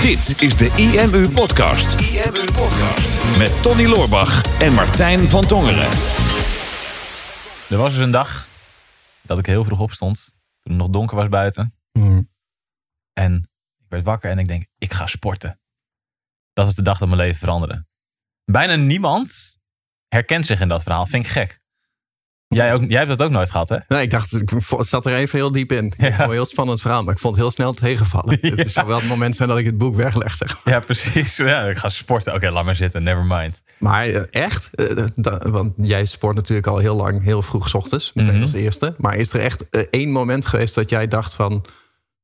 Dit is de IMU Podcast. IMU Podcast. Met Tony Loorbach en Martijn van Tongeren. Er was dus een dag dat ik heel vroeg opstond. Toen het nog donker was buiten. En ik werd wakker en ik denk, ik ga sporten. Dat was de dag dat mijn leven veranderde. Bijna niemand herkent zich in dat verhaal. Vind ik gek. Jij, ook, jij hebt dat ook nooit gehad, hè? Nee, ik dacht, ik het zat er even heel diep in. Het een heel spannend verhaal, maar ik vond het heel snel tegenvallen. Het zou wel het moment zijn dat ik het boek wegleg, zeg maar. Ja, precies. Ja, ik ga sporten. Oké, laat maar zitten. Never mind. Maar eh, echt, eh, da- want jij sport natuurlijk al heel lang, heel vroeg 's ochtends, meteen Mhm. als eerste. Maar is er echt eh, één moment geweest dat jij dacht van,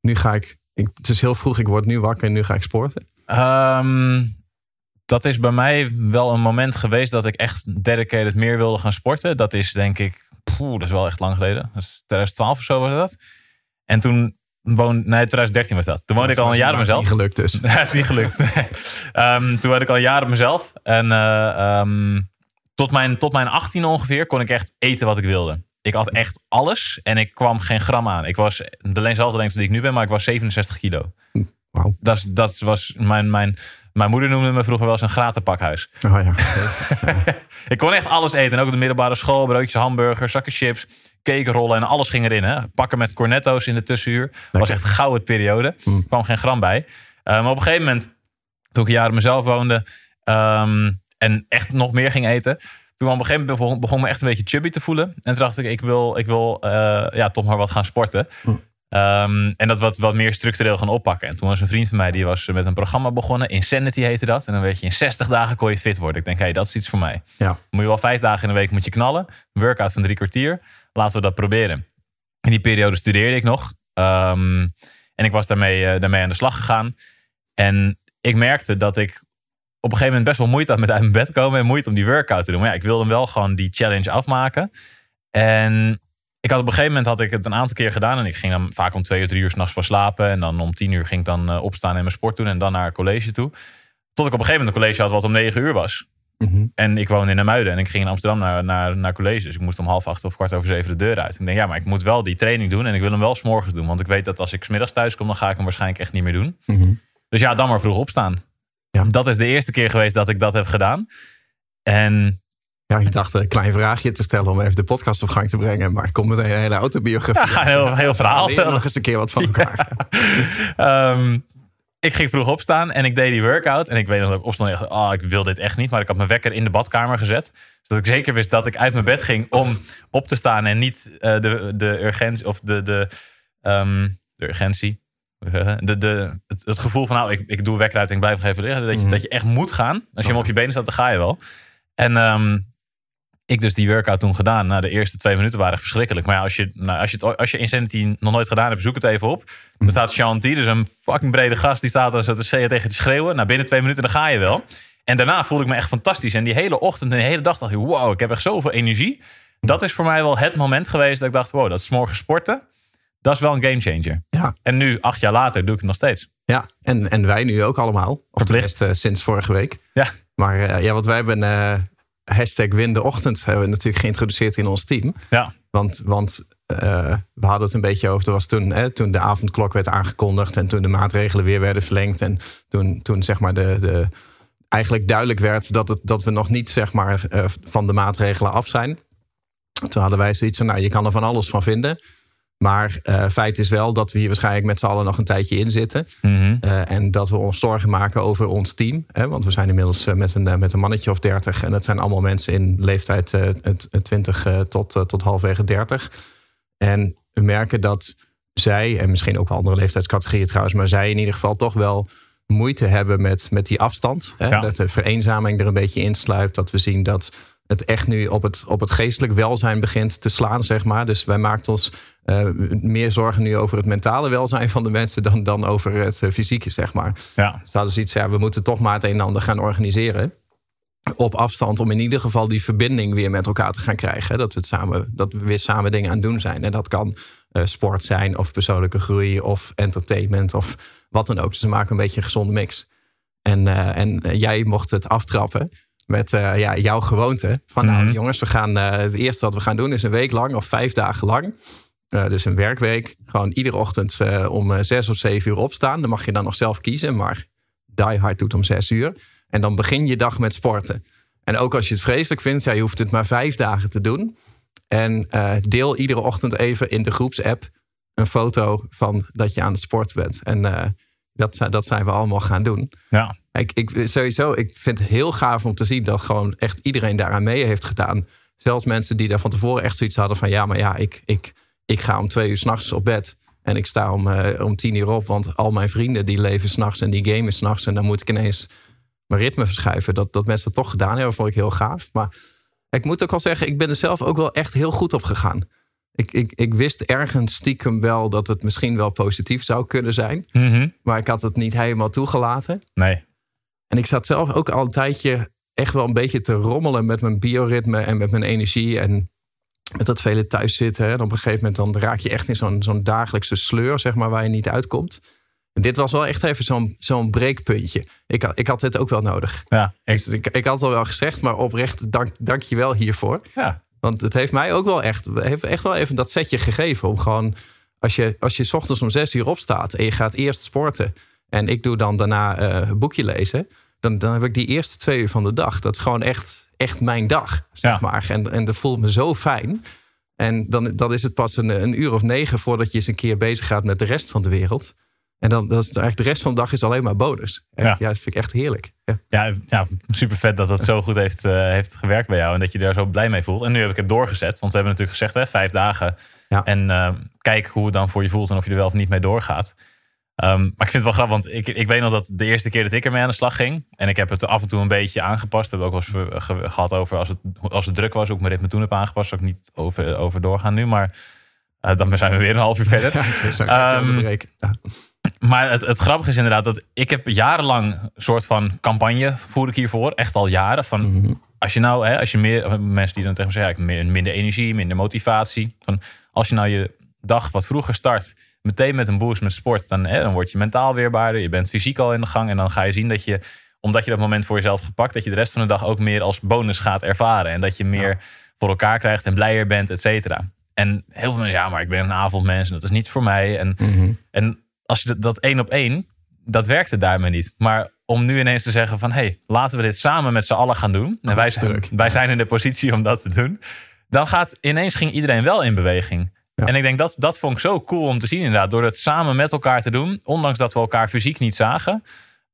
nu ga ik, ik, het is heel vroeg, ik word nu wakker en nu ga ik sporten? Ehm, dat is bij mij wel een moment geweest dat ik echt dedicated meer wilde gaan sporten. Dat is denk ik, poeh, dat is wel echt lang geleden. Dat is 2012 of zo was dat. En toen woonde, nee 2013 was dat. Toen woonde ik al een jaar op mezelf. Niet gelukt dus. Dat is niet gelukt. Ehm, toen had ik al een jaar op mezelf. En eh, ehm, tot, mijn, tot mijn 18 ongeveer kon ik echt eten wat ik wilde. Ik had echt alles en ik kwam geen gram aan. Ik was de lengte lengte die ik nu ben, maar ik was 67 kilo. Wauw. Dat, dat was mijn, mijn, mijn moeder noemde me vroeger wel eens een gratenpakhuis. Oh ja. Ik kon echt alles eten. En ook op de middelbare school. Broodjes, hamburgers, zakken chips, cakerollen en alles ging erin. Hè. Pakken met cornetto's in de tussenuur. was echt gouden periode. Er kwam geen gram bij. Eh, maar op een gegeven moment, toen ik een jaar op mezelf woonde... ehm, en echt nog meer ging eten... Toen op een gegeven moment begon, begon me echt een beetje chubby te voelen. En toen dacht ik, ik wil, ik wil eh, ja, toch maar wat gaan sporten. Ehm, en dat wat, wat meer structureel gaan oppakken. En toen was een vriend van mij, die was met een programma begonnen. Insanity heette dat. En dan weet je, in 60 dagen kon je fit worden. Ik denk, hé, hey, dat is iets voor mij. ja. Moet je wel vijf dagen in de week moet je knallen. Een workout van drie kwartier. Laten we dat proberen. In die periode studeerde ik nog. Ehm, en ik was daarmee, eh, daarmee aan de slag gegaan. En ik merkte dat ik op een gegeven moment best wel moeite had met uit mijn bed komen. En moeite om die workout te doen. Maar ja, ik wilde hem wel gewoon die challenge afmaken. En ik had op een gegeven moment had ik het een aantal keer gedaan. En ik ging dan vaak om twee of drie uur s'nachts pas slapen. En dan om tien uur ging ik dan eh, opstaan en mijn sport doen. En dan naar college toe. Tot ik op een gegeven moment een college had wat om negen uur was. Mhm. En ik woonde in Amuiden en ik ging in Amsterdam naar, naar, naar college. Dus ik moest om half acht of kwart over zeven de deur uit. Ik denk, ja, maar ik moet wel die training doen en ik wil hem wel s'morgens doen. Want ik weet dat als ik smiddags thuis kom, dan ga ik hem waarschijnlijk echt niet meer doen. Mhm. Dus ja, dan maar vroeg opstaan. Ja. Dat is de eerste keer geweest dat ik dat heb gedaan. En Ja, ik dacht een klein vraagje te stellen om even de podcast op gang te brengen. Maar ik kom meteen een hele autobiografie. Ja, heel- heel verhaal Leer nog eens een keer wat van elkaar. ehm, ik ging vroeg opstaan en ik deed die workout. En ik weet nog dat ik opstond en dacht, oh, ik wil dit echt niet. Maar ik had mijn wekker in de badkamer gezet. Zodat ik zeker wist dat ik uit mijn bed ging om op te staan. En niet eh, de, de urgentie of de, de, ehm, de urgentie. De, de, het, het gevoel van, nou, ik, ik doe wekker uit en ik blijf nog even liggen. Dat je, Mhm. dat je echt moet gaan. Als je hem op je benen staat, dan ga je wel. En ehm, ik dus die workout toen gedaan. Nou, de eerste twee minuten waren verschrikkelijk. Maar ja, als je, nou, als je, het, als je Insanity nog nooit gedaan hebt, zoek het even op. Dan staat Shanti, dus een fucking brede gast. Die staat er zo te tegen te schreeuwen. Nou, binnen twee minuten, dan ga je wel. En daarna voelde ik me echt fantastisch. En die hele ochtend en de hele dag dacht ik, wow, ik heb echt zoveel energie. Dat is voor mij wel het moment geweest dat ik dacht, wow, dat is morgen sporten. Dat is wel een gamechanger. Ja, En nu, acht jaar later, doe ik het nog steeds. ja. En, en wij nu ook allemaal. Of Verplicht. tenminste eh, sinds vorige week. Ja, Maar eh, ja, wat wij hebben eh hashtag win de ochtend hebben we natuurlijk geïntroduceerd in ons team. ja, Want, want eh, we hadden het een beetje over, er was toen, hè, toen de avondklok werd aangekondigd en toen de maatregelen weer werden verlengd. En toen, toen zeg maar de, de, eigenlijk duidelijk werd dat, het, dat we nog niet zeg maar, eh, van de maatregelen af zijn. Toen hadden wij zoiets van, nou je kan er van alles van vinden. Maar eh, feit is wel dat we hier waarschijnlijk met z'n allen nog een tijdje in zitten. Mhm. Eh, en dat we ons zorgen maken over ons team. Hè? Want we zijn inmiddels eh, met, een, met een mannetje of 30. En dat zijn allemaal mensen in leeftijd het- het 20 eh, tot, tot halfwege 30. En we merken dat zij, en misschien ook wel andere leeftijdscategorieën trouwens, maar zij in ieder geval toch wel moeite hebben met, met die afstand. Hè? Ja. Dat de vereenzaming er een beetje insluipt. Dat we zien dat het echt nu op het, op het geestelijk welzijn begint te slaan, zeg maar. Dus wij maken ons eh, meer zorgen nu over het mentale welzijn van de mensen dan, dan over het eh, fysieke, zeg maar. ja. Dus dat is iets, ja, we moeten toch maar het een en ander gaan organiseren. Op afstand om in ieder geval die verbinding weer met elkaar te gaan krijgen. Dat we, het samen, dat we weer samen dingen aan het doen zijn. En dat kan eh, sport zijn, of persoonlijke groei, of entertainment, of wat dan ook. Dus we maken een beetje een gezonde mix. En, en jij mocht het aftrappen met eh, ja, jouw gewoonte. Van nou Mhm. jongens, we gaan, eh, het eerste wat we gaan doen is een week lang of vijf dagen lang eh, dus een werkweek, gewoon iedere ochtend om zes of zeven uur opstaan. Dan mag je dan nog zelf kiezen, maar Die Hard doet om zes uur. En dan begin je dag met sporten. En ook als je het vreselijk vindt, ja, je hoeft het maar vijf dagen te doen. En deel iedere ochtend even in de groepsapp een foto van dat je aan het sport bent. En dat, zijn- dat zijn we allemaal gaan doen. Ja. Ik, ik, sowieso, ik vind het heel gaaf om te zien dat gewoon echt iedereen daaraan mee heeft gedaan. Zelfs mensen die daar van tevoren echt zoiets hadden van... ja, maar ja, ik, ik, ik ga om twee uur s'nachts op bed. En ik sta om, eh, om tien uur op, want al mijn vrienden die leven s'nachts en die gamen s'nachts. En dan moet ik ineens mijn ritme verschuiven. Dat, dat mensen dat toch gedaan hebben, vond ik heel gaaf. Maar ik moet ook wel zeggen, ik ben er zelf ook wel echt heel goed op gegaan. Ik, ik, ik wist ergens stiekem wel dat het misschien wel positief zou kunnen zijn. Mhm. Maar ik had het niet helemaal toegelaten. Nee. En ik zat zelf ook al een tijdje echt wel een beetje te rommelen met mijn bioritme en met mijn energie. En met dat vele thuiszitten. En op een gegeven moment dan raak je echt in zo'n zo'n dagelijkse sleur, zeg maar, waar je niet uitkomt. En dit was wel echt even zo'n zo'n breekpuntje. Ik had, ik had dit ook wel nodig. Ja. Ik, Dus ik, ik had het al wel gezegd, maar oprecht dank, dank je wel hiervoor. ja. Want het heeft mij ook wel echt, heeft echt wel even dat setje gegeven. Om gewoon, als je, als je 's ochtends om zes uur opstaat en je gaat eerst sporten. En ik doe dan daarna eh, een boekje lezen. Dan, dan heb ik die eerste twee uur van de dag. Dat is gewoon echt, echt mijn dag, zeg Ja. maar. En, en dat voelt me zo fijn. En dan, dan is het pas een, een uur of negen voordat je eens een keer bezig gaat met de rest van de wereld. En dan dat is eigenlijk de rest van de dag is alleen maar bonus. En Ja. ja. dat vind ik echt heerlijk. Ja. Ja, ja, super vet dat dat zo goed heeft, eh, heeft gewerkt bij jou. En dat je daar zo blij mee voelt. En nu heb ik het doorgezet. Want we hebben natuurlijk gezegd, hè, vijf dagen. Ja. En eh, kijk hoe het dan voor je voelt en of je er wel of niet mee doorgaat. Ehm, maar ik vind het wel grappig, want ik, ik weet nog dat de eerste keer dat ik ermee aan de slag ging. En ik heb het af en toe een beetje aangepast. We hebben ook wel eens ge- gehad over als het, als het druk was. Ook mijn ritme toen heb aangepast. Ook niet over, over doorgaan nu. Maar eh, dan zijn we weer een half uur verder. Ja, ik onderbreken. Ja. Maar het, het grappige is inderdaad dat ik heb jarenlang een soort van campagne voer ik hiervoor. Echt al jaren. Van Mhm. als je nou, hè, als je meer mensen die dan tegen me zeggen, ja, ik heb minder energie, minder motivatie. Van, als je nou je dag wat vroeger start, meteen met een boost met sport, dan, hè, dan word je mentaal weerbaarder. Je bent fysiek al in de gang. En dan ga je zien dat je, omdat je dat moment voor jezelf gepakt, dat je de rest van de dag ook meer als bonus gaat ervaren. En dat je meer voor elkaar krijgt en blijer bent, et cetera. En heel veel mensen, ja, maar ik ben een avondmens en dat is niet voor mij. En Mhm. en als je dat, dat één op één, dat werkte daarmee niet. Maar om nu ineens te zeggen van... hé, hey, laten we dit samen met z'n allen gaan doen. En wij, zijn, wij zijn in de positie om dat te doen. Dan gaat ineens ging iedereen wel in beweging. Ja. En ik denk dat dat vond ik zo cool om te zien inderdaad. Door het samen met elkaar te doen. Ondanks dat we elkaar fysiek niet zagen.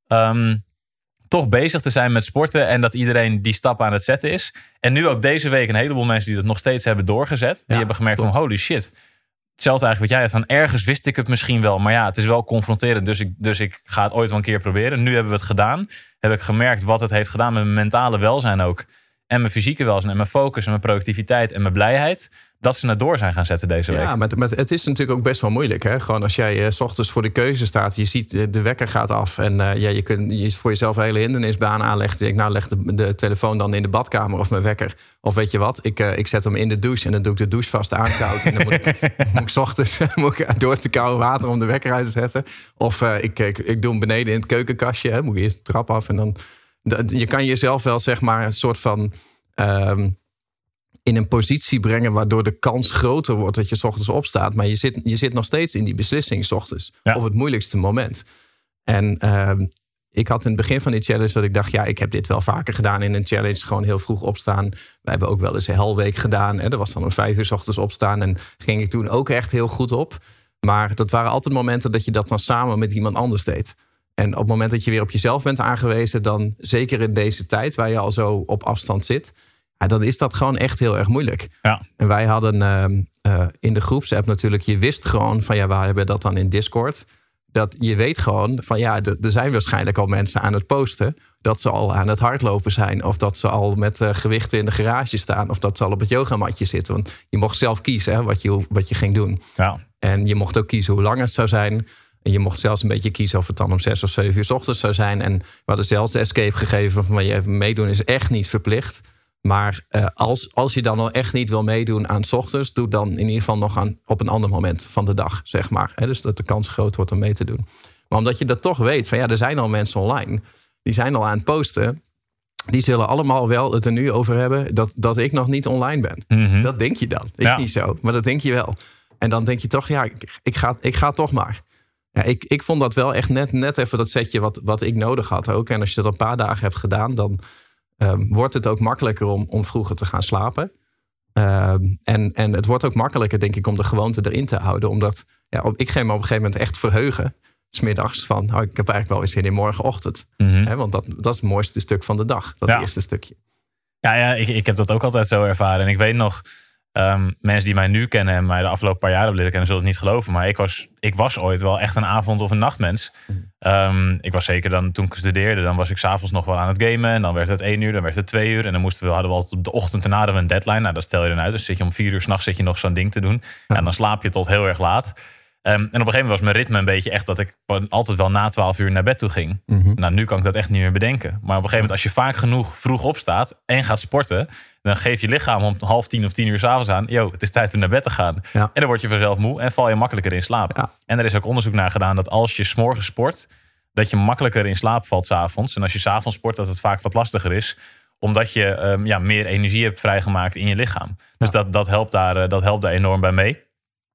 ehm, toch bezig te zijn met sporten. En dat iedereen die stap aan het zetten is. En nu ook deze week een heleboel mensen die dat nog steeds hebben doorgezet. Die Ja, hebben gemerkt van holy shit. Hetzelfde eigenlijk wat jij had van ergens wist ik het misschien wel. Maar ja, het is wel confronterend. Dus ik, dus ik ga het ooit wel een keer proberen. Nu hebben we het gedaan. Heb ik gemerkt wat het heeft gedaan met mijn mentale welzijn ook. En mijn fysieke welzijn en mijn focus en mijn productiviteit en mijn blijheid. Dat ze het door zijn gaan zetten deze week. Ja, maar, maar het is natuurlijk ook best wel moeilijk. Hè? Gewoon als jij eh, s ochtends voor de keuze staat, je ziet eh, de wekker gaat af. En eh, ja, je kunt je voor jezelf een hele hindernisbaan aanleggen. Je denkt, nou leg de, de telefoon dan in de badkamer of mijn wekker. Of weet je wat, ik, ik zet hem in de douche en dan doe ik de douche vast aankoud. en dan moet ik, moet ik 's ochtends moet ik door te koude water om de wekker uit te zetten. Of ik, ik, ik doe hem beneden in het keukenkastje. Hè? Moet je eerst de trap af en dan... Je kan jezelf wel zeg maar een soort van... ehm, in een positie brengen waardoor de kans groter wordt dat je 's ochtends opstaat. Maar je zit, je zit nog steeds in die beslissing 's ochtends. Ja. Op het moeilijkste moment. En ehm, ik had in het begin van die challenge dat ik dacht... ja, ik heb dit wel vaker gedaan in een challenge. Gewoon heel vroeg opstaan. We hebben ook wel eens een helweek gedaan. Hè. Er was dan om vijf uur 's ochtends opstaan. En ging ik toen ook echt heel goed op. Maar dat waren altijd momenten dat je dat dan samen met iemand anders deed. En op het moment dat je weer op jezelf bent aangewezen... dan zeker in deze tijd waar je al zo op afstand zit... Ja, dan is dat gewoon echt heel erg moeilijk. Ja. En wij hadden ehm, eh, in de groepsapp natuurlijk, je wist gewoon van ja, we hebben dat dan in Discord. Dat je weet gewoon van ja, er zijn waarschijnlijk al mensen aan het posten. Dat ze al aan het hardlopen zijn. Of dat ze al met eh, gewichten in de garage staan. Of dat ze al op het yogamatje zitten. Want je mocht zelf kiezen hè, wat, je, wat je ging doen. Ja. En je mocht ook kiezen hoe lang het zou zijn. En je mocht zelfs een beetje kiezen of het dan om zes of zeven uur 's ochtends zou zijn. En we hadden zelfs de escape gegeven van je meedoen is echt niet verplicht. Maar eh, als, als je dan al echt niet wil meedoen aan 's ochtends, doe dan in ieder geval nog aan, op een ander moment van de dag, zeg maar. Dus dat de kans groot wordt om mee te doen. Maar omdat je dat toch weet, van ja, er zijn al mensen online, die zijn al aan het posten. Die zullen allemaal wel het er nu over hebben dat, dat ik nog niet online ben. Mhm. Dat denk je dan. Is Ja. niet zo, maar dat denk je wel. En dan denk je toch, ja, ik, ik, ga, ik ga toch maar. Ja, ik, ik vond dat wel echt net, net even dat setje wat, wat ik nodig had ook. En als je dat een paar dagen hebt gedaan, dan ehm, wordt het ook makkelijker om, om vroeger te gaan slapen. Ehm, en, en het wordt ook makkelijker, denk ik, om de gewoonte erin te houden. Omdat ja, op, ik ging me op een gegeven moment echt verheugen. Smiddags van, oh, ik heb eigenlijk wel eens zin in morgenochtend. Mhm. want dat, dat is het mooiste stuk van de dag, dat Ja. eerste stukje. Ja, ja ik, ik heb dat ook altijd zo ervaren. En ik weet nog, ehm, mensen die mij nu kennen en mij de afgelopen paar jaren hebben leren kennen, zullen het niet geloven. Maar ik was, ik was ooit wel echt een avond- of een nachtmens. Ehm, ik was zeker dan, toen ik studeerde, dan was ik s'avonds nog wel aan het gamen. En dan werd het één uur, dan werd het twee uur. En dan moesten we, hadden we altijd op de ochtend erna hadden we een deadline. Nou, dat stel je dan uit. Dus zit je om vier uur s'nachts zit je nog zo'n ding te doen. En dan slaap je tot heel erg laat. Ehm, en op een gegeven moment was mijn ritme een beetje echt dat ik altijd wel na twaalf uur naar bed toe ging. Nou, nu kan ik dat echt niet meer bedenken. Maar op een gegeven moment, als je vaak genoeg vroeg opstaat en gaat sporten, dan geef je lichaam om half tien of tien uur s'avonds aan, yo, het is tijd om naar bed te gaan. Ja. En dan word je vanzelf moe en val je makkelijker in slaap. Ja. En er is ook onderzoek naar gedaan dat als je s'morgens sport, dat je makkelijker in slaap valt s'avonds. En als je s'avonds sport, dat het vaak wat lastiger is omdat je ehm, ja, meer energie hebt vrijgemaakt in je lichaam. Dus dat, dat, helpt daar, eh, dat helpt daar enorm bij mee.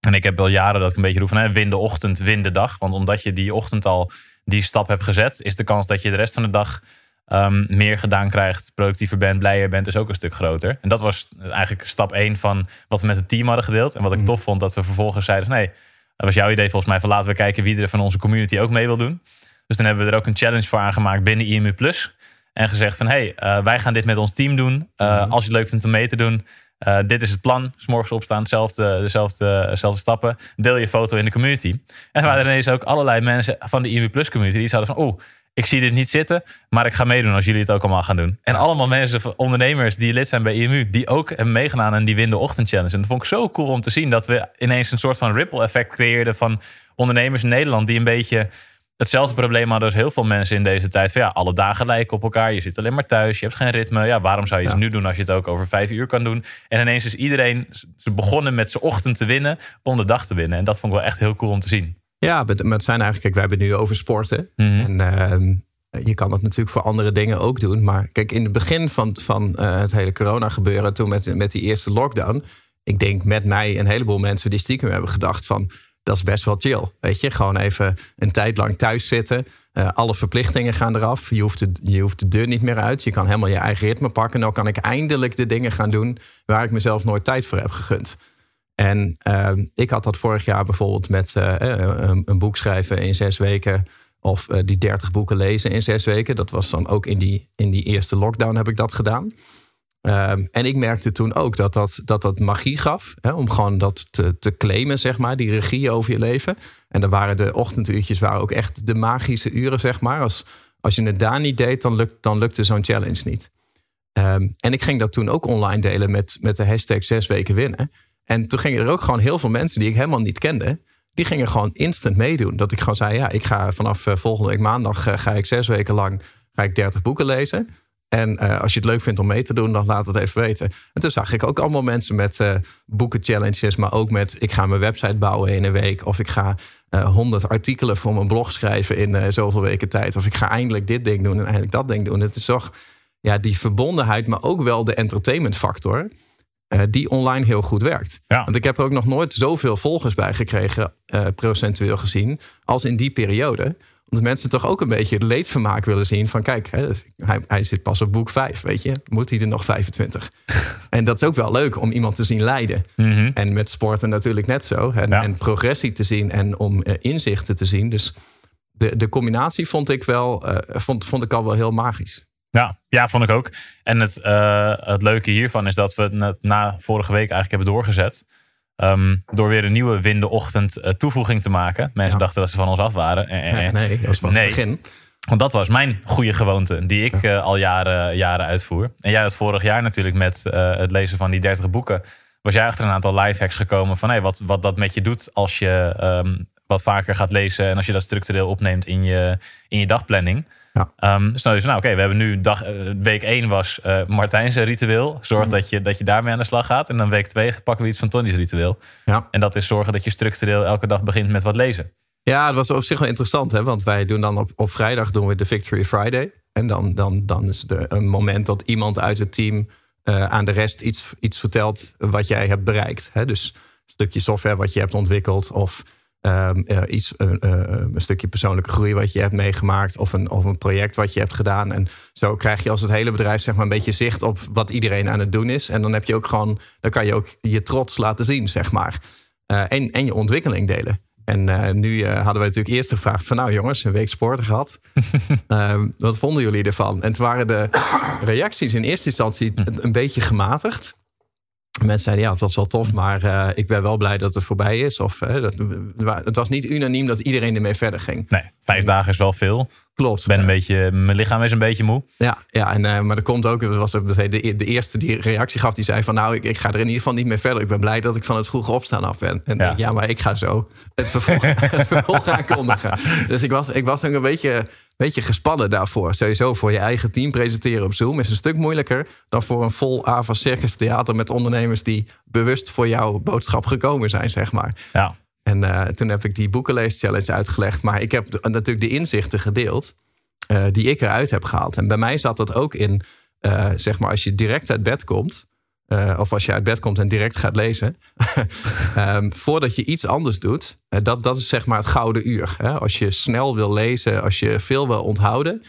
En ik heb wel jaren dat ik een beetje roep van hè, win de ochtend, win de dag. Want omdat je die ochtend al die stap hebt gezet, is de kans dat je de rest van de dag ehm, meer gedaan krijgt, productiever bent, blijer bent, is ook een stuk groter. En dat was eigenlijk stap 1 van wat we met het team hadden gedeeld. En wat ik tof vond, dat we vervolgens zeiden nee, dat was jouw idee volgens mij van laten we kijken wie er van onze community ook mee wil doen. Dus dan hebben we er ook een challenge voor aangemaakt binnen IMU Plus. En gezegd van hey, eh, wij gaan dit met ons team doen. Eh, Als je het leuk vindt om mee te doen, eh, dit is het plan. S morgens opstaan, dezelfde, dezelfde, dezelfde stappen. Deel je foto in de community. En er waren er ineens ook allerlei mensen van de IMU Plus community die zouden van... oh, ik zie dit niet zitten, maar ik ga meedoen als jullie het ook allemaal gaan doen. En allemaal mensen, ondernemers die lid zijn bij IMU... die ook hebben meegedaan aan die Win de Ochtend Challenge. En dat vond ik zo cool om te zien... dat we ineens een soort van ripple effect creëerden... van ondernemers in Nederland die een beetje hetzelfde probleem hadden als heel veel mensen in deze tijd. Van ja, alle dagen lijken op elkaar. Je zit alleen maar thuis. Je hebt geen ritme. Ja, waarom zou je het nu doen als je het ook over vijf uur kan doen? En ineens is iedereen ze begonnen met zijn ochtend te winnen om de dag te winnen. En dat vond ik wel echt heel cool om te zien. Ja, maar het zijn eigenlijk, kijk, wij hebben het nu over sporten. Mhm. En ehm, je kan dat natuurlijk voor andere dingen ook doen. Maar kijk, in het begin van, van eh, het hele corona gebeuren, toen met, met die eerste lockdown. Ik denk met mij een heleboel mensen die stiekem hebben gedacht van... dat is best wel chill, weet je. Gewoon even een tijd lang thuis zitten. Eh, alle verplichtingen gaan eraf. Je hoeft, de, je hoeft de deur niet meer uit. Je kan helemaal je eigen ritme pakken. Nou kan ik eindelijk de dingen gaan doen... waar ik mezelf nooit tijd voor heb gegund. En ehm, ik had dat vorig jaar bijvoorbeeld met eh, een, een boek schrijven in zes weken. Of eh, die 30 boeken lezen in zes weken. Dat was dan ook in die, in die eerste lockdown heb ik dat gedaan. Ehm, en ik merkte toen ook dat dat, dat, dat magie gaf. Hè, om gewoon dat te, te claimen, zeg maar. Die regie over je leven. En dan waren de ochtenduurtjes waren ook echt de magische uren, zeg maar. Als, als je het daar niet deed, dan, lukt, dan lukte zo'n challenge niet. Ehm, en ik ging dat toen ook online delen met, met de hashtag zes weken winnen. En toen gingen er ook gewoon heel veel mensen die ik helemaal niet kende. Die gingen gewoon instant meedoen. Dat ik gewoon zei, ja, ik ga vanaf eh, volgende week maandag eh, ga ik zes weken lang ga ik 30 boeken lezen. En eh, als je het leuk vindt om mee te doen, dan laat het even weten. En toen zag ik ook allemaal mensen met boeken challenges, maar ook met ik ga mijn website bouwen in een week. Of ik ga eh 100 artikelen voor mijn blog schrijven in zoveel weken tijd. Of ik ga eindelijk dit ding doen en eindelijk dat ding doen. Het is toch ja, die verbondenheid, maar ook wel de entertainment factor. Eh, die online heel goed werkt. Ja. Want ik heb er ook nog nooit zoveel volgers bij gekregen, eh, procentueel gezien, als in die periode. Omdat mensen toch ook een beetje het leedvermaak willen zien van kijk, hè, dus hij, hij zit pas op boek 5, weet je. Moet hij er nog 25? en dat is ook wel leuk om iemand te zien lijden. Mhm. En met sporten natuurlijk net zo. En, Ja. en progressie te zien en om eh, inzichten te zien. Dus de, de combinatie vond ik wel, vond, vond ik al wel heel magisch. Ja, ja, vond ik ook. En het, eh, het leuke hiervan is dat we het na vorige week eigenlijk hebben doorgezet. Ehm, door weer een nieuwe Winde Ochtend eh, toevoeging te maken. Mensen Ja. dachten dat ze van ons af waren. Eh, eh, Nee, nee, dat was Nee. het begin. Want dat was mijn goede gewoonte die ik al jaren, jaren uitvoer. En jij had vorig jaar natuurlijk met het lezen van die 30 boeken. Was jij achter een aantal lifehacks gekomen van hey, wat, wat dat met je doet als je ehm, wat vaker gaat lezen. En als je dat structureel opneemt in je, in je dagplanning. Ja. Ehm, dus nou, dus, nou oké, we hebben nu dag, eh, week 1 was eh Martijn's ritueel. Zorg dat, je, dat je daarmee aan de slag gaat. En dan week 2 pakken we iets van Tony's ritueel. Ja. En dat is zorgen dat je structureel elke dag begint met wat lezen. Ja, het was op zich wel interessant, hè? want wij doen dan op, op vrijdag doen we de Victory Friday. En dan, dan, dan is er een moment dat iemand uit het team eh, aan de rest iets, iets vertelt wat jij hebt bereikt. Hè? Dus stukje software wat je hebt ontwikkeld. Of ehm, eh, iets, eh, eh, een stukje persoonlijke groei wat je hebt meegemaakt. Of een, of een project wat je hebt gedaan. En zo krijg je als het hele bedrijf zeg maar een beetje zicht op wat iedereen aan het doen is. En dan heb je ook gewoon, dan kan je ook je trots laten zien, zeg maar. en, en je ontwikkeling delen. En nu hadden we natuurlijk eerst gevraagd van nou jongens, een week sporten gehad. Ehm, wat vonden jullie ervan? En toen waren de reacties in eerste instantie een beetje gematigd. Mensen zeiden ja, het was wel tof, maar uh, ik ben wel blij dat het voorbij is. Of, uh, dat, het was niet unaniem dat iedereen ermee verder ging. Nee, vijf dagen is wel veel. Klopt. Ben een beetje, mijn lichaam is een beetje moe. Ja, ja en, uh, maar er komt ook, was de, de eerste die reactie gaf, die zei van nou, ik, ik, ga er in ieder geval niet meer verder. Ik ben blij dat ik van het vroege opstaan af ben. En ja, denk, ja maar ik ga zo het vervolg, het vervolg aankondigen. Dus ik was, ik was ook een beetje, beetje gespannen daarvoor. Sowieso voor je eigen team presenteren op Zoom is een stuk moeilijker dan voor een vol AVA Circus Theater met ondernemers die bewust voor jouw boodschap gekomen zijn, zeg maar. Ja. En uh, toen heb ik die boekenlees-challenge uitgelegd. Maar ik heb natuurlijk de inzichten gedeeld uh, die ik eruit heb gehaald. En bij mij zat dat ook in, uh, zeg maar, als je direct uit bed komt... of als je uit bed komt en direct gaat lezen... um, voordat je iets anders doet, dat, dat is zeg maar het gouden uur. Hè? Als je snel wil lezen, als je veel wil onthouden...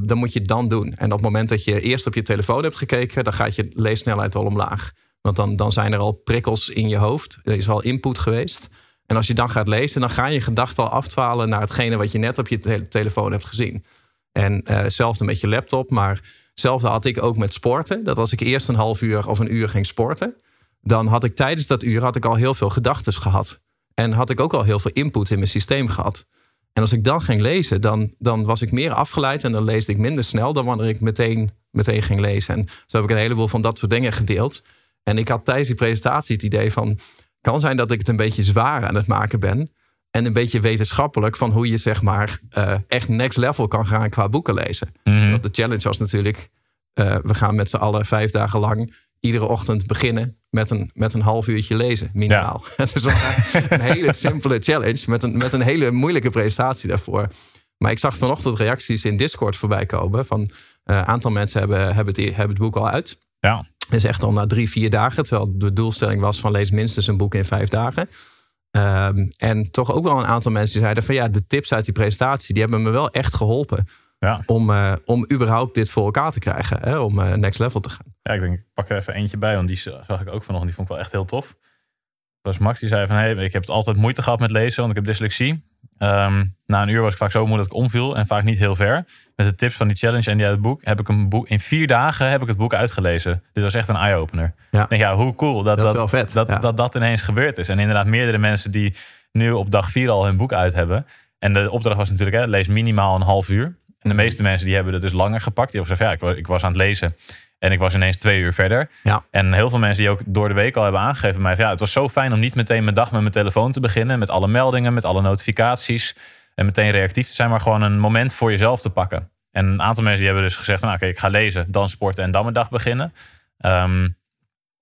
dan moet je het dan doen. En op het moment dat je eerst op je telefoon hebt gekeken... dan gaat je leessnelheid al omlaag. Want dan, dan zijn er al prikkels in je hoofd. Er is al input geweest... En als je dan gaat lezen, dan gaan je gedachten al afdwalen naar hetgene wat je net op je telefoon hebt gezien. En hetzelfde met je laptop, maar hetzelfde had ik ook met sporten. Dat als ik eerst een half uur of een uur ging sporten, dan had ik tijdens dat uur had ik al heel veel gedachten gehad. En had ik ook al heel veel input in mijn systeem gehad. En als ik dan ging lezen, dan, dan was ik meer afgeleid en dan leesde ik minder snel dan wanneer ik meteen, meteen ging lezen. En zo heb ik een heleboel van dat soort dingen gedeeld. En ik had tijdens die presentatie het idee van kan zijn dat ik het een beetje zwaar aan het maken ben. En een beetje wetenschappelijk van hoe je zeg maar uh, echt next level kan gaan qua boeken lezen. Mhm. Want de challenge was natuurlijk, uh, we gaan met z'n allen vijf dagen lang iedere ochtend beginnen met een, met een half uurtje lezen, minimaal. Ja. Het is een hele simpele challenge met een, met een hele moeilijke presentatie daarvoor. Maar ik zag vanochtend reacties in Discord voorbij komen van een uh, aantal mensen hebben, hebben, het, hebben het boek al uit. Ja. Dus echt al na drie, vier dagen. Terwijl de doelstelling was van lees minstens een boek in vijf dagen. Um, en toch ook wel een aantal mensen die zeiden van ja, de tips uit die presentatie, die hebben me wel echt geholpen. Ja. Om, uh, om überhaupt dit voor elkaar te krijgen. Hè? Om uh, next level te gaan. Ja, ik denk, ik pak er even eentje bij, want die zag ik ook vanochtend. Die vond ik wel echt heel tof. Dat was Max, die zei van, hey, ik heb het altijd moeite gehad met lezen, want ik heb dyslexie. Um, na een uur was ik vaak zo moe dat ik omviel en vaak niet heel ver. Met de tips van die challenge en die uit het boek heb ik een boek in vier dagen heb ik het boek uitgelezen. Dit was echt een eye-opener. Ja. Denk, ja, hoe cool dat dat, dat, is wel vet. Dat, ja. dat, dat ineens gebeurd is. En inderdaad, meerdere mensen die nu op dag vier al hun boek uit hebben. En de opdracht was natuurlijk, hè, lees minimaal een half uur. En de meeste mensen die hebben het dus langer gepakt. Die hebben gezegd, ja, ik, ik was aan het lezen. En ik was ineens twee uur verder. Ja. En heel veel mensen die ook door de week al hebben aangegeven mij, ja, het was zo fijn om niet meteen mijn dag met mijn telefoon te beginnen. Met alle meldingen, met alle notificaties. En meteen reactief te zijn, maar gewoon een moment voor jezelf te pakken. En een aantal mensen die hebben dus gezegd van, nou, oké, ik ga lezen, dan sporten en dan mijn dag beginnen. Um,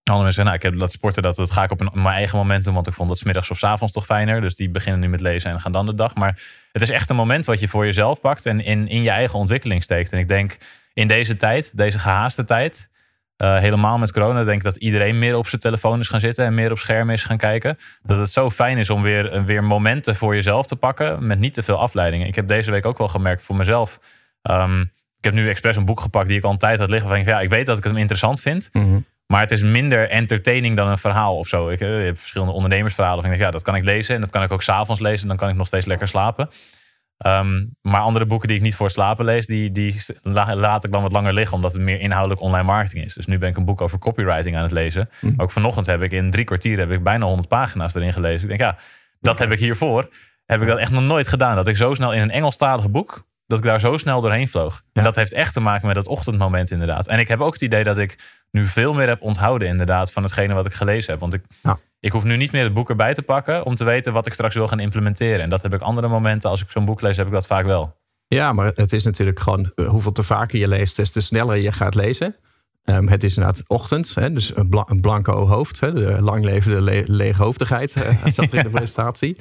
andere mensen zeggen, nou, ik heb dat sporten, dat, dat ga ik op, een, op mijn eigen moment doen, want ik vond dat smiddags of s avonds toch fijner. Dus die beginnen nu met lezen en gaan dan de dag. Maar het is echt een moment wat je voor jezelf pakt en in, in je eigen ontwikkeling steekt. En ik denk in deze tijd, deze gehaaste tijd, uh, helemaal met corona, denk ik dat iedereen meer op zijn telefoon is gaan zitten en meer op schermen is gaan kijken. Dat het zo fijn is om weer, weer momenten voor jezelf te pakken met niet te veel afleidingen. Ik heb deze week ook wel gemerkt voor mezelf. Um, ik heb nu expres een boek gepakt die ik al een tijd had liggen. Ik, ja, ik weet dat ik het interessant vind. Mm -hmm. Maar het is minder entertaining dan een verhaal of zo. Ik uh, heb verschillende ondernemersverhalen. En ik denk, ja, dat kan ik lezen. En dat kan ik ook s'avonds lezen. Dan kan ik nog steeds lekker slapen. Um, maar andere boeken die ik niet voor het slapen lees, die, die laat ik dan wat langer liggen, omdat het meer inhoudelijk online marketing is. Dus nu ben ik een boek over copywriting aan het lezen. Mhm. Ook vanochtend heb ik in drie kwartier heb ik bijna 100 pagina's erin gelezen. Ik denk, ja, dat heb ik hiervoor. Heb ik dat echt nog nooit gedaan. Dat ik zo snel in een Engelstalige boek, dat ik daar zo snel doorheen vloog. En dat heeft echt te maken met dat ochtendmoment inderdaad. En ik heb ook het idee dat ik nu veel meer heb onthouden inderdaad van hetgene wat ik gelezen heb. Want ik, Ja. ik hoef nu niet meer het boek erbij te pakken om te weten wat ik straks wil gaan implementeren. En dat heb ik andere momenten. Als ik zo'n boek lees, heb ik dat vaak wel. Ja, maar het is natuurlijk gewoon uh, hoeveel te vaker je leest, des te sneller je gaat lezen. Um, het is inderdaad ochtend, hè, dus een, bla een, blanco hoofd. Hè, de lang levende le leeghoofdigheid uh, zat in de presentatie.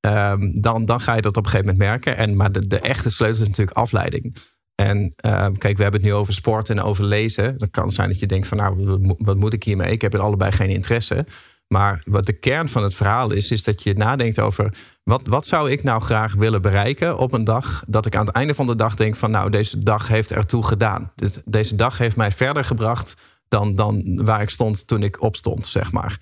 Um, dan, dan ga je dat op een gegeven moment merken. En, maar de, de echte sleutel is natuurlijk afleiding. En uh, kijk, we hebben het nu over sport en over lezen. Dan kan het zijn dat je denkt van nou, wat moet ik hiermee? Ik heb er allebei geen interesse. Maar wat de kern van het verhaal is, is dat je nadenkt over wat, wat zou ik nou graag willen bereiken op een dag. Dat ik aan het einde van de dag denk van nou, deze dag heeft ertoe gedaan. deze dag heeft mij verder gebracht dan, dan waar ik stond toen ik opstond, zeg maar.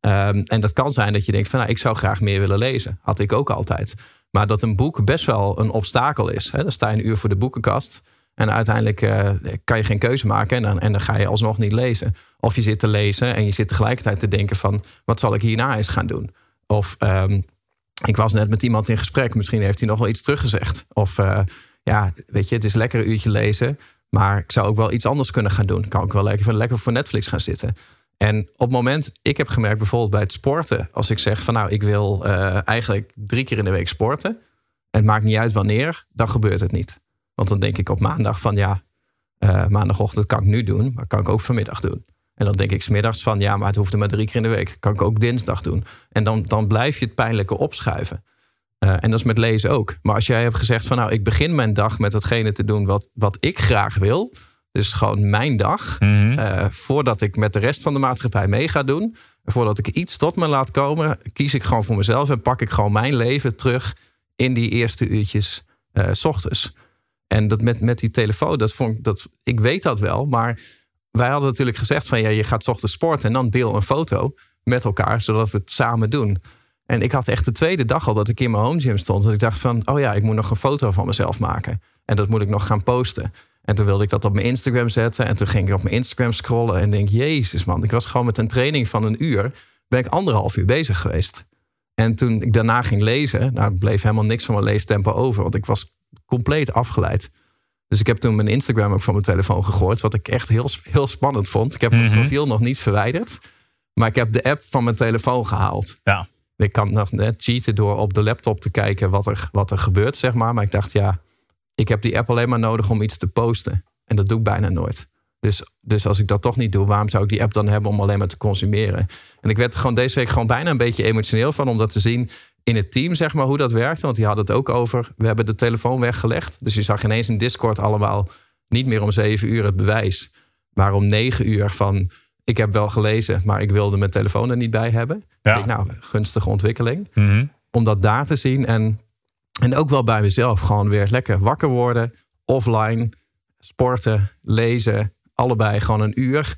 Ehm, en dat kan zijn dat je denkt van nou, ik zou graag meer willen lezen. Had ik ook altijd. Maar dat een boek best wel een obstakel is. Dan sta je een uur voor de boekenkast. En uiteindelijk uh, kan je geen keuze maken en dan, en dan ga je alsnog niet lezen. Of je zit te lezen en je zit tegelijkertijd te denken van... wat zal ik hierna eens gaan doen? Of um, ik was net met iemand in gesprek. Misschien heeft hij nog wel iets teruggezegd. Of uh, ja, weet je, het is lekker een uurtje lezen. Maar ik zou ook wel iets anders kunnen gaan doen. Kan ik wel lekker, lekker voor Netflix gaan zitten. En op het moment, ik heb gemerkt bijvoorbeeld bij het sporten. Als ik zeg van nou, ik wil uh, eigenlijk drie keer in de week sporten. En het maakt niet uit wanneer, dan gebeurt het niet. Want dan denk ik op maandag van ja, uh, maandagochtend kan ik nu doen, maar kan ik ook vanmiddag doen. En dan denk ik smiddags van ja, maar het hoeft er maar drie keer in de week. Kan ik ook dinsdag doen. En dan, dan blijf je het pijnlijke opschuiven. Uh, en dat is met lezen ook. Maar als jij hebt gezegd van nou, ik begin mijn dag met datgene te doen wat, wat ik graag wil. Dus gewoon mijn dag. Mm voordat ik met de rest van de maatschappij mee ga doen. Voordat ik iets tot me laat komen, kies ik gewoon voor mezelf en pak ik gewoon mijn leven terug in die eerste uurtjes uh, s ochtends. En dat met, met die telefoon, dat vond ik, dat, ik weet dat wel, maar wij hadden natuurlijk gezegd van ja, je gaat ochtends sporten en dan deel een foto met elkaar, zodat we het samen doen. En ik had echt de tweede dag al dat ik in mijn home gym stond. Dat ik dacht van, oh ja, ik moet nog een foto van mezelf maken. En dat moet ik nog gaan posten. En toen wilde ik dat op mijn Instagram zetten. En toen ging ik op mijn Instagram scrollen en denk, jezus man, ik was gewoon met een training van een uur, ben ik anderhalf uur bezig geweest. En toen ik daarna ging lezen, nou bleef helemaal niks van mijn leestempo over. Want ik was compleet afgeleid. Dus ik heb toen mijn Instagram ook van mijn telefoon gegooid. Wat ik echt heel, heel spannend vond. Ik heb mijn mhm. profiel nog niet verwijderd. Maar ik heb de app van mijn telefoon gehaald. Ja. Ik kan nog net cheaten door op de laptop te kijken wat er, wat er gebeurt, zeg maar. Maar ik dacht, ja, ik heb die app alleen maar nodig om iets te posten. En dat doe ik bijna nooit. Dus, dus als ik dat toch niet doe, waarom zou ik die app dan hebben om alleen maar te consumeren? En ik werd er gewoon deze week gewoon bijna een beetje emotioneel van om dat te zien in het team, zeg maar, hoe dat werkte. Want die hadden het ook over. We hebben de telefoon weggelegd. Dus je zag ineens in Discord allemaal niet meer om zeven uur het bewijs. Maar om negen uur van. Ik heb wel gelezen, maar ik wilde mijn telefoon er niet bij hebben. Ja. Ik, nou, gunstige ontwikkeling. Mhm. Om dat daar te zien. En, en ook wel bij mezelf gewoon weer lekker wakker worden. Offline, sporten, lezen. Allebei gewoon een uur.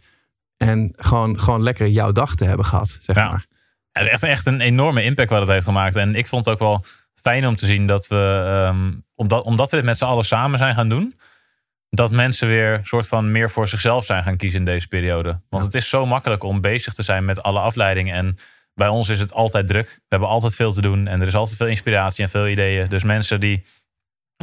En gewoon, gewoon lekker jouw dag te hebben gehad, zeg ja. maar echt, echt een enorme impact wat het heeft gemaakt. En ik vond het ook wel fijn om te zien dat we, um, omdat, omdat we dit met z'n allen samen zijn gaan doen, dat mensen weer soort van meer voor zichzelf zijn gaan kiezen in deze periode. Want het is zo makkelijk om bezig te zijn met alle afleidingen. En bij ons is het altijd druk. We hebben altijd veel te doen en er is altijd veel inspiratie en veel ideeën. Dus mensen die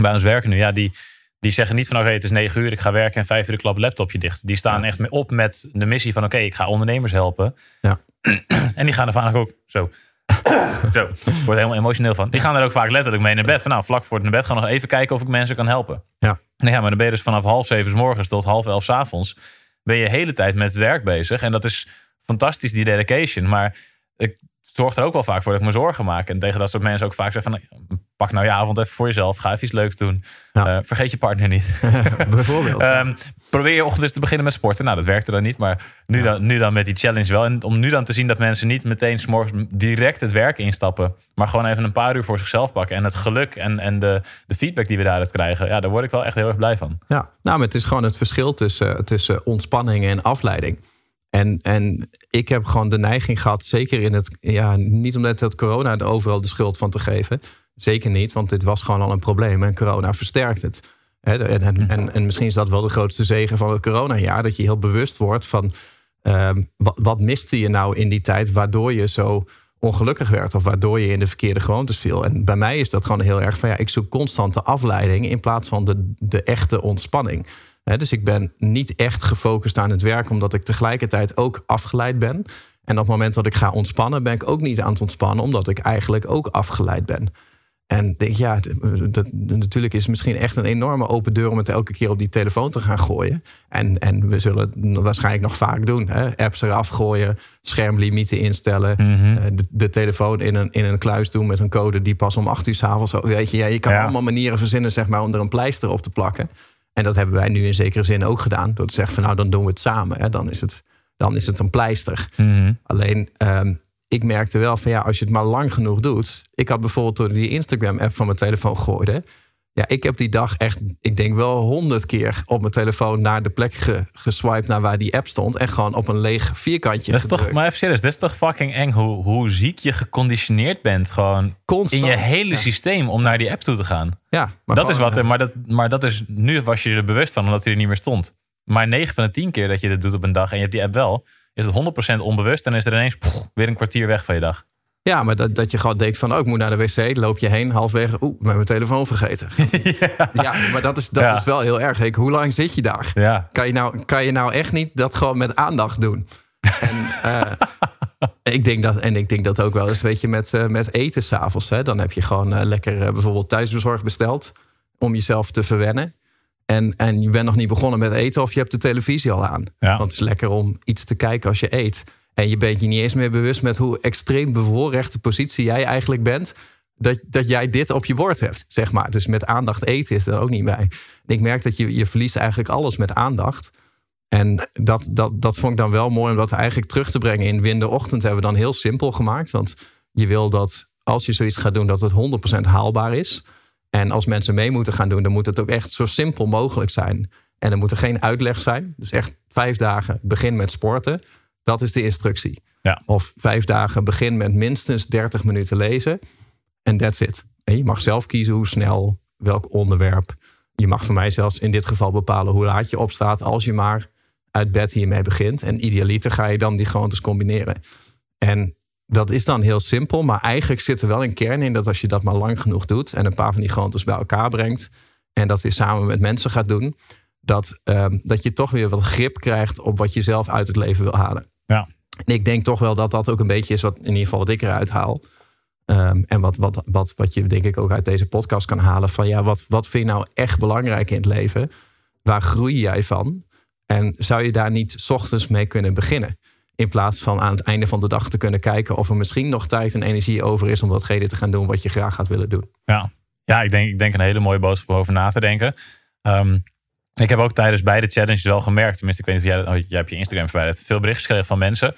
bij ons werken nu, ja, die, die zeggen niet van oké, het is negen uur, ik ga werken en vijf uur klap laptopje dicht. Die staan echt echt op met de missie van oké, ik ga ondernemers helpen. Ja. en die gaan er vaak ook zo. zo, ik word helemaal emotioneel van. Die gaan er ook vaak letterlijk mee naar bed. Van nou, vlak voor het naar bed gaan nog even kijken of ik mensen kan helpen. Ja. Nou ja, maar dan ben je dus vanaf half zeven s morgens tot half elf s avonds. Ben je de hele tijd met het werk bezig. En dat is fantastisch, die dedication. Maar ik zorg er ook wel vaak voor dat ik me zorgen maak. En tegen dat soort mensen ook vaak zeggen van... pak nou je avond even voor jezelf. Ga even iets leuks doen. Eh, vergeet je partner niet. Bijvoorbeeld. um, probeer je ochtend eens te beginnen met sporten. Nou, dat werkte dan niet. Maar nu, dan, nu dan met die challenge wel. En om nu dan te zien dat mensen niet meteen s'morgens direct het werk instappen. Maar gewoon even een paar uur voor zichzelf pakken. En het geluk en, en de, de feedback die we daaruit krijgen. Ja, daar word ik wel echt heel erg blij van. Ja, nou, maar het is gewoon het verschil tussen, tussen ontspanning en afleiding. En, en ik heb gewoon de neiging gehad, zeker in het, ja, niet omdat het corona er overal de schuld van te geven. Zeker niet, want dit was gewoon al een probleem en corona versterkt het. En, en, en, en misschien is dat wel de grootste zegen van het coronajaar, dat je heel bewust wordt van ehm, wat, wat miste je nou in die tijd waardoor je zo ongelukkig werd of waardoor je in de verkeerde gewoontes viel. En bij mij is dat gewoon heel erg van ja, ik zoek constante afleiding in plaats van de, de echte ontspanning dus ik ben niet echt gefocust aan het werk, omdat ik tegelijkertijd ook afgeleid ben. En op het moment dat ik ga ontspannen, ben ik ook niet aan het ontspannen, omdat ik eigenlijk ook afgeleid ben. En denk, ja, dat, natuurlijk is het misschien echt een enorme open deur om het elke keer op die telefoon te gaan gooien. En, en we zullen het waarschijnlijk nog vaak doen. Hè? Apps eraf gooien, schermlimieten instellen, mhm. eh, de, de, telefoon in een, in een kluis doen met een code die pas om acht uur s'avonds. Weet je, ja, je kan allemaal manieren verzinnen zeg maar, om er een pleister op te plakken. En dat hebben wij nu in zekere zin ook gedaan. Door te zeggen van nou, dan doen we het samen. Hè. Dan is het dan is het een pleister. Mhm. Alleen, ehm, ik merkte wel van ja, als je het maar lang genoeg doet. Ik had bijvoorbeeld toen die Instagram-app van mijn telefoon gooide. Ja, ik heb die dag echt, ik denk wel honderd keer op mijn telefoon naar de plek ge, geswiped naar waar die app stond. En gewoon op een leeg vierkantje Dat is toch, gedrukt. maar even serieus, dat is toch fucking eng hoe, hoe ziek je geconditioneerd bent gewoon Constant. in je hele Ja. systeem om naar die app toe te gaan. Ja, maar dat is wat, er- maar dat, maar dat is, nu was je er bewust van omdat hij er niet meer stond. Maar 9 van de 10 keer dat je dit doet op een dag en je hebt die app wel, is het 100% onbewust en is er ineens pff, weer een kwartier weg van je dag. Ja, maar dat, dat je gewoon denkt van, oh, ik moet naar de wc. Loop je heen, halfwege, oeh, met mijn telefoon vergeten. ja. maar dat, is, dat Ja. is wel heel erg. Hoe lang zit je daar? Ja, Kan je, nou, kan je nou echt niet dat gewoon met aandacht doen? En, eh, ik denk dat, en ik denk dat ook wel eens, weet je, met, eh, met eten s'avonds. Dan heb je gewoon eh, lekker bijvoorbeeld thuisbezorgd besteld om jezelf te verwennen. En, en je bent nog niet begonnen met eten of je hebt de televisie al aan. Ja. Want het is lekker om iets te kijken als je eet. En je bent je niet eens meer bewust met hoe extreem bevoorrechte positie jij eigenlijk bent. Dat, dat jij dit op je bord hebt, zeg maar. Dus met aandacht eten is er ook niet bij. Ik merk dat je, je verliest eigenlijk alles met aandacht. En dat, dat, dat vond ik dan wel mooi om dat eigenlijk terug te brengen in Winderochtend. Hebben we dan heel simpel gemaakt. Want je wil dat als je zoiets gaat doen, dat het 100% haalbaar is. En als mensen mee moeten gaan doen, dan moet het ook echt zo simpel mogelijk zijn. En er moet er geen uitleg zijn. Dus echt vijf dagen begin met sporten. Dat is de instructie. Ja. Of vijf dagen begin met minstens 30 minuten lezen. En that's it. En je mag zelf kiezen hoe snel, welk onderwerp. Je mag voor mij zelfs in dit geval bepalen hoe laat je opstaat. Als je maar uit bed hiermee begint. En idealiter ga je dan die gewoontes combineren. En dat is dan heel simpel. Maar eigenlijk zit er wel een kern in dat als je dat maar lang genoeg doet. En een paar van die gewoontes bij elkaar brengt. En dat weer samen met mensen gaat doen. Dat, ehm, dat je toch weer wat grip krijgt op wat je zelf uit het leven wil halen. Ja. En ik denk toch wel dat dat ook een beetje is wat in ieder geval wat ik eruit haal. Ehm, en wat, wat, wat, wat je denk ik ook uit deze podcast kan halen. Van ja, wat, wat vind je nou echt belangrijk in het leven? Waar groei jij van? En zou je daar niet 's ochtends mee kunnen beginnen? In plaats van aan het einde van de dag te kunnen kijken of er misschien nog tijd en energie over is om datgene te gaan doen wat je graag gaat willen doen. Ja, ja ik, denk, ik denk een hele mooie boodschap om over na te denken. Ehm, ik heb ook tijdens beide challenges wel gemerkt, tenminste, ik weet niet of jij, oh, jij hebt je Instagram verwijderd, veel berichten gekregen van mensen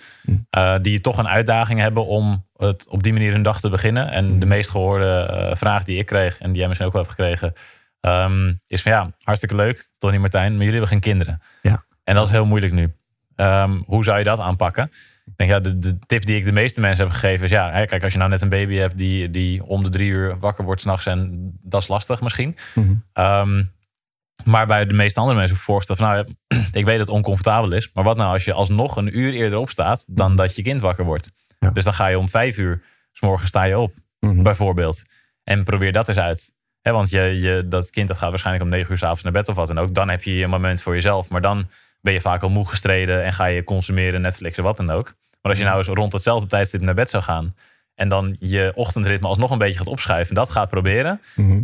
eh, die toch een uitdaging hebben om het op die manier hun dag te beginnen. En de meest gehoorde eh, vraag die ik kreeg, en die jij misschien ook wel hebt gekregen, ehm, is van ja, hartstikke leuk, Tony Martijn, maar jullie hebben geen kinderen. Ja. En dat is heel moeilijk nu. Ehm, hoe zou je dat aanpakken? Ik denk, ja, de, de tip die ik de meeste mensen heb gegeven is, ja, hè, kijk, als je nou net een baby hebt die, die om de drie uur wakker wordt s'nachts en dat is lastig misschien. Ehm, maar bij de meeste andere mensen voorstellen van, nou, ik weet dat het oncomfortabel is, maar wat nou als je alsnog een uur eerder opstaat dan dat je kind wakker wordt? Ja. Dus dan ga je om vijf uur, s morgen sta je op, bijvoorbeeld. En probeer dat eens uit. Hè, want je, je, dat kind dat gaat waarschijnlijk om negen uur s'avonds naar bed of wat dan ook. Dan heb je je moment voor jezelf. Maar dan ben je vaak al moe gestreden en ga je consumeren, Netflixen, wat dan ook. Maar als je nou eens rond hetzelfde tijdstip naar bed zou gaan en dan je ochtendritme alsnog een beetje gaat opschuiven, dat gaat proberen.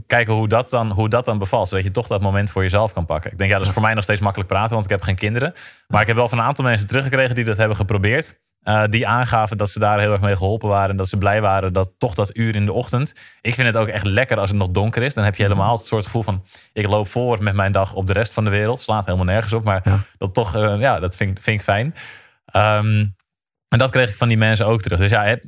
Kijken hoe dat, dan, hoe dat dan bevalt, zodat je toch dat moment voor jezelf kan pakken. Ik denk, ja, dat is voor mij nog steeds makkelijk praten, want ik heb geen kinderen. Maar ik heb wel van een aantal mensen teruggekregen die dat hebben geprobeerd. eh, die aangaven dat ze daar heel erg mee geholpen waren. En dat ze blij waren dat toch dat uur in de ochtend. Ik vind het ook echt lekker als het nog donker is. Dan heb je helemaal het soort gevoel van... ik loop voor met mijn dag op de rest van de wereld. Slaat helemaal nergens op. Maar Ja. dat toch, eh, ja, dat vind, vind ik fijn. Ehm, en dat kreeg ik van die mensen ook terug. Dus ja, het-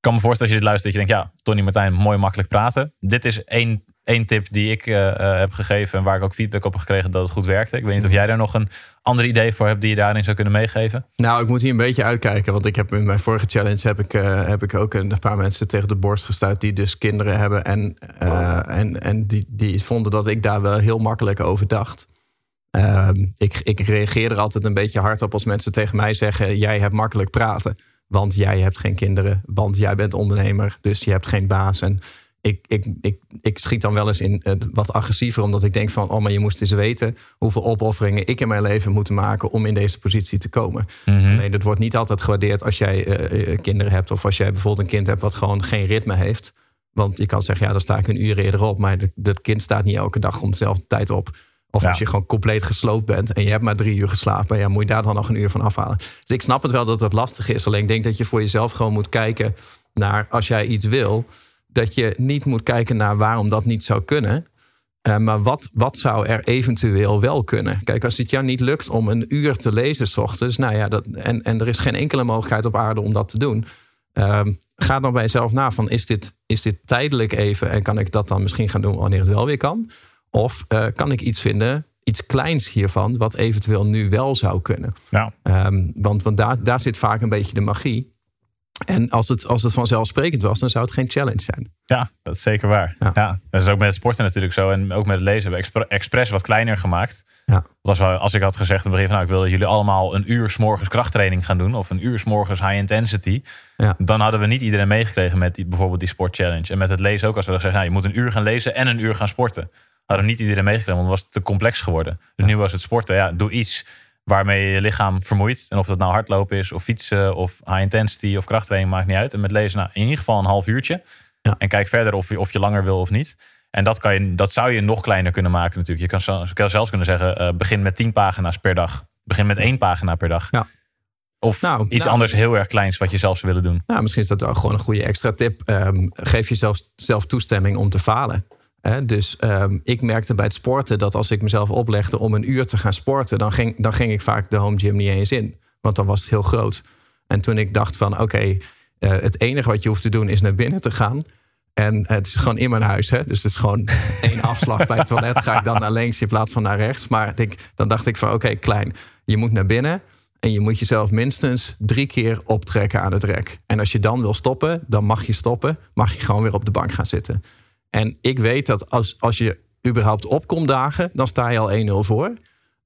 kan me voorstellen als je dit luistert... dat je denkt, ja, Tony Martijn, mooi makkelijk praten. Dit is één, één tip die ik eh, eh, heb gegeven... en waar ik ook feedback op heb gekregen dat het goed werkte. Ik weet niet of jij daar nog een ander idee voor hebt... die je daarin zou kunnen meegeven. Nou, ik moet hier een beetje uitkijken. Want ik heb in mijn vorige challenge heb ik, eh, heb ik ook een paar mensen tegen de borst gestuurd die dus kinderen hebben. En, eh, en, en die, die vonden dat ik daar wel heel makkelijk over dacht. Ehm, ik, ik reageer er altijd een beetje hard op als mensen tegen mij zeggen: Jij hebt makkelijk praten. Want jij hebt geen kinderen. Want jij bent ondernemer. Dus je hebt geen baas. En ik, ik, ik, ik schiet dan wel eens in eh, wat agressiever. Omdat ik denk van, oh, maar je moest eens weten hoeveel opofferingen ik in mijn leven moet maken om in deze positie te komen. Nee, dat wordt niet altijd gewaardeerd als jij eh, eh, kinderen hebt. Of als jij bijvoorbeeld een kind hebt wat gewoon geen ritme heeft. Want je kan zeggen, ja, dan sta ik een uur eerder op. Maar dat kind staat niet elke dag om dezelfde tijd op. Of Ja. als je gewoon compleet gesloopt bent en je hebt maar drie uur geslapen. Ja, moet je daar dan nog een uur van afhalen. Dus ik snap het wel dat dat lastig is. Alleen ik denk dat je voor jezelf gewoon moet kijken naar als jij iets wil. Dat je niet moet kijken naar waarom dat niet zou kunnen. Uh, maar wat, wat zou er eventueel wel kunnen? Kijk, als het jou niet lukt om een uur te lezen s ochtends, nou ja, dat, en, en er is geen enkele mogelijkheid op aarde om dat te doen. Um, ga dan bij jezelf na van is dit, is dit tijdelijk even en kan ik dat dan misschien gaan doen wanneer het wel weer kan? Of uh, kan ik iets vinden, iets kleins hiervan, wat eventueel nu wel zou kunnen? Ja. Um, want want daar, daar zit vaak een beetje de magie. En als het, als het vanzelfsprekend was, dan zou het geen challenge zijn. Ja, dat is zeker waar. Ja. ja. dat is ook met sporten natuurlijk zo. En ook met het lezen hebben we expres wat kleiner gemaakt. Ja. Als, als ik had gezegd in het begin nou, ik wil dat jullie allemaal een uur s morgens krachttraining gaan doen. Of een uur s morgens high intensity. Ja. Dan hadden we niet iedereen meegekregen met die, bijvoorbeeld die sport challenge. En met het lezen ook. Als we dan zeggen, nou, je moet een uur gaan lezen en een uur gaan sporten. Hadden niet iedereen meegekregen, want dan was het te complex geworden. Dus nu was het sporten, ja, doe iets waarmee je je lichaam vermoeit. En of dat nou hardlopen is, of fietsen, of high intensity, of krachttraining, maakt niet uit. En met lezen, nou, in ieder geval een half uurtje. Ja. En kijk verder of je, of je langer wil of niet. En dat, kan je, dat zou je nog kleiner kunnen maken natuurlijk. Je kan, kan zelfs kunnen zeggen, uh, begin met tien pagina's per dag. Begin met één pagina per dag. Ja. Of Nou, iets nou- anders heel erg kleins wat je zelf zou willen doen. Nou, misschien is dat wel gewoon een goede extra tip. Ehm, geef jezelf zelf toestemming om te falen. Dus ehm, ik merkte bij het sporten dat als ik mezelf oplegde om een uur te gaan sporten, dan ging, dan ging ik vaak de home gym niet eens in. Want dan was het heel groot. En toen ik dacht van oké, eh, het enige wat je hoeft te doen is naar binnen te gaan. En het is gewoon in mijn huis. Hè? Dus het is gewoon één afslag bij het toilet. Ga ik dan naar links in plaats van naar rechts. Maar ik, dan dacht ik van oké, klein. Je moet naar binnen. En je moet jezelf minstens drie keer optrekken aan het rek. En als je dan wil stoppen, dan mag je stoppen. Mag je gewoon weer op de bank gaan zitten. En ik weet dat als, als je überhaupt opkomt dagen, dan sta je al 1-0 voor.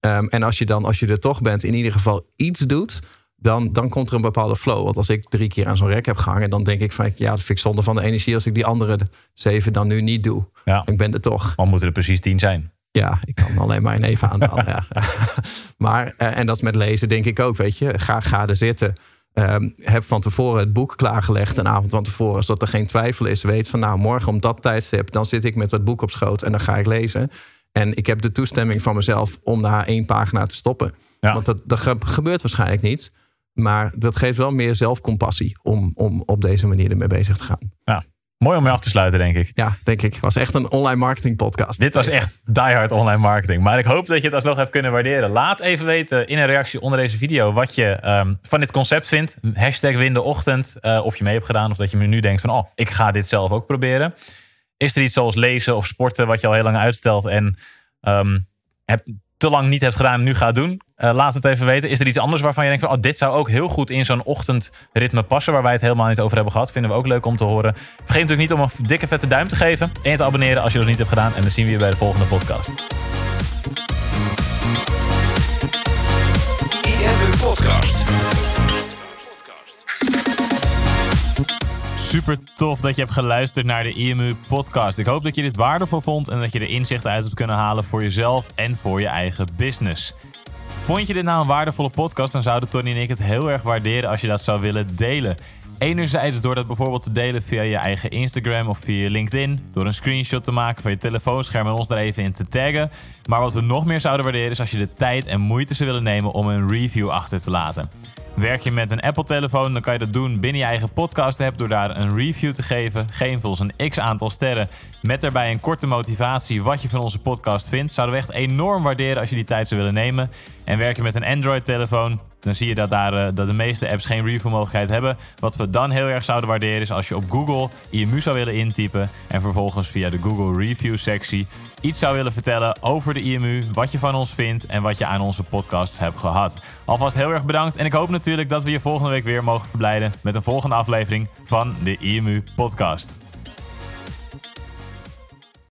Ehm, en als je dan, als je er toch bent, in ieder geval iets doet, dan, dan komt er een bepaalde flow. Want als ik drie keer aan zo'n rek heb gehangen, dan denk ik van ja, dat vind ik zonde van de energie als ik die andere zeven dan nu niet doe. Ja. Ik ben er toch. Dan moeten er precies tien zijn. Ja, ik kan alleen maar een even aandalen. ja. Maar, eh, en dat is met lezen, denk ik ook, weet je. Ga, ga er zitten. Ehm, heb van tevoren het boek klaargelegd, een avond van tevoren, zodat er geen twijfel is. Weet van, nou, morgen om dat tijdstip, dan zit ik met dat boek op schoot en dan ga ik lezen. En ik heb de toestemming van mezelf om na één pagina te stoppen. Ja. Want dat, dat ge- gebeurt waarschijnlijk niet. Maar dat geeft wel meer zelfcompassie om, om op deze manier ermee bezig te gaan. Ja. Mooi om mee af te sluiten, denk ik. Ja, denk ik. Was echt een online marketing podcast. Dit was echt diehard online marketing. Maar ik hoop dat je het alsnog hebt kunnen waarderen. Laat even weten in een reactie onder deze video wat je ehm, van dit concept vindt. Hashtag win de ochtend. eh, of je mee hebt gedaan of dat je me nu denkt van... oh, ik ga dit zelf ook proberen. Is er iets zoals lezen of sporten wat je al heel lang uitstelt... en ehm, heb, te lang niet hebt gedaan en nu gaat doen? Eh, laat het even weten. Is er iets anders waarvan je denkt van... oh, dit zou ook heel goed in zo'n ochtendritme passen... waar wij het helemaal niet over hebben gehad? Vinden we ook leuk om te horen. Vergeet natuurlijk niet om een dikke vette duim te geven... en je te abonneren als je dat niet hebt gedaan. En dan zien we je bij de volgende podcast. IMU Podcast. Super tof dat je hebt geluisterd naar de IMU podcast. Ik hoop dat je dit waardevol vond en dat je er inzichten uit hebt kunnen halen voor jezelf en voor je eigen business. Vond je dit nou een waardevolle podcast, dan zouden Tony en ik het heel erg waarderen als je dat zou willen delen. Enerzijds door dat bijvoorbeeld te delen via je eigen Instagram of via LinkedIn. Door een screenshot te maken van je telefoonscherm en ons daar even in te taggen. Maar wat we nog meer zouden waarderen is als je de tijd en moeite zou willen nemen om een review achter te laten. Werk je met een Apple-telefoon, dan kan je dat doen binnen je eigen podcast-app door daar een review te geven. Geef ons een x aantal sterren met daarbij een korte motivatie wat je van onze podcast vindt. Zouden we echt enorm waarderen als je die tijd zou willen nemen. En werk je met een Android-telefoon, dan zie je dat, daar, eh, dat de meeste apps geen review-mogelijkheid hebben. Wat we dan heel erg zouden waarderen is als je op Google IMU zou willen intypen en vervolgens via de Google Review-sectie iets zou willen vertellen over de IMU, wat je van ons vindt en wat je aan onze podcast hebt gehad. Alvast heel erg bedankt en ik hoop natuurlijk dat we je volgende week weer mogen verblijden met een volgende aflevering van de IMU Podcast.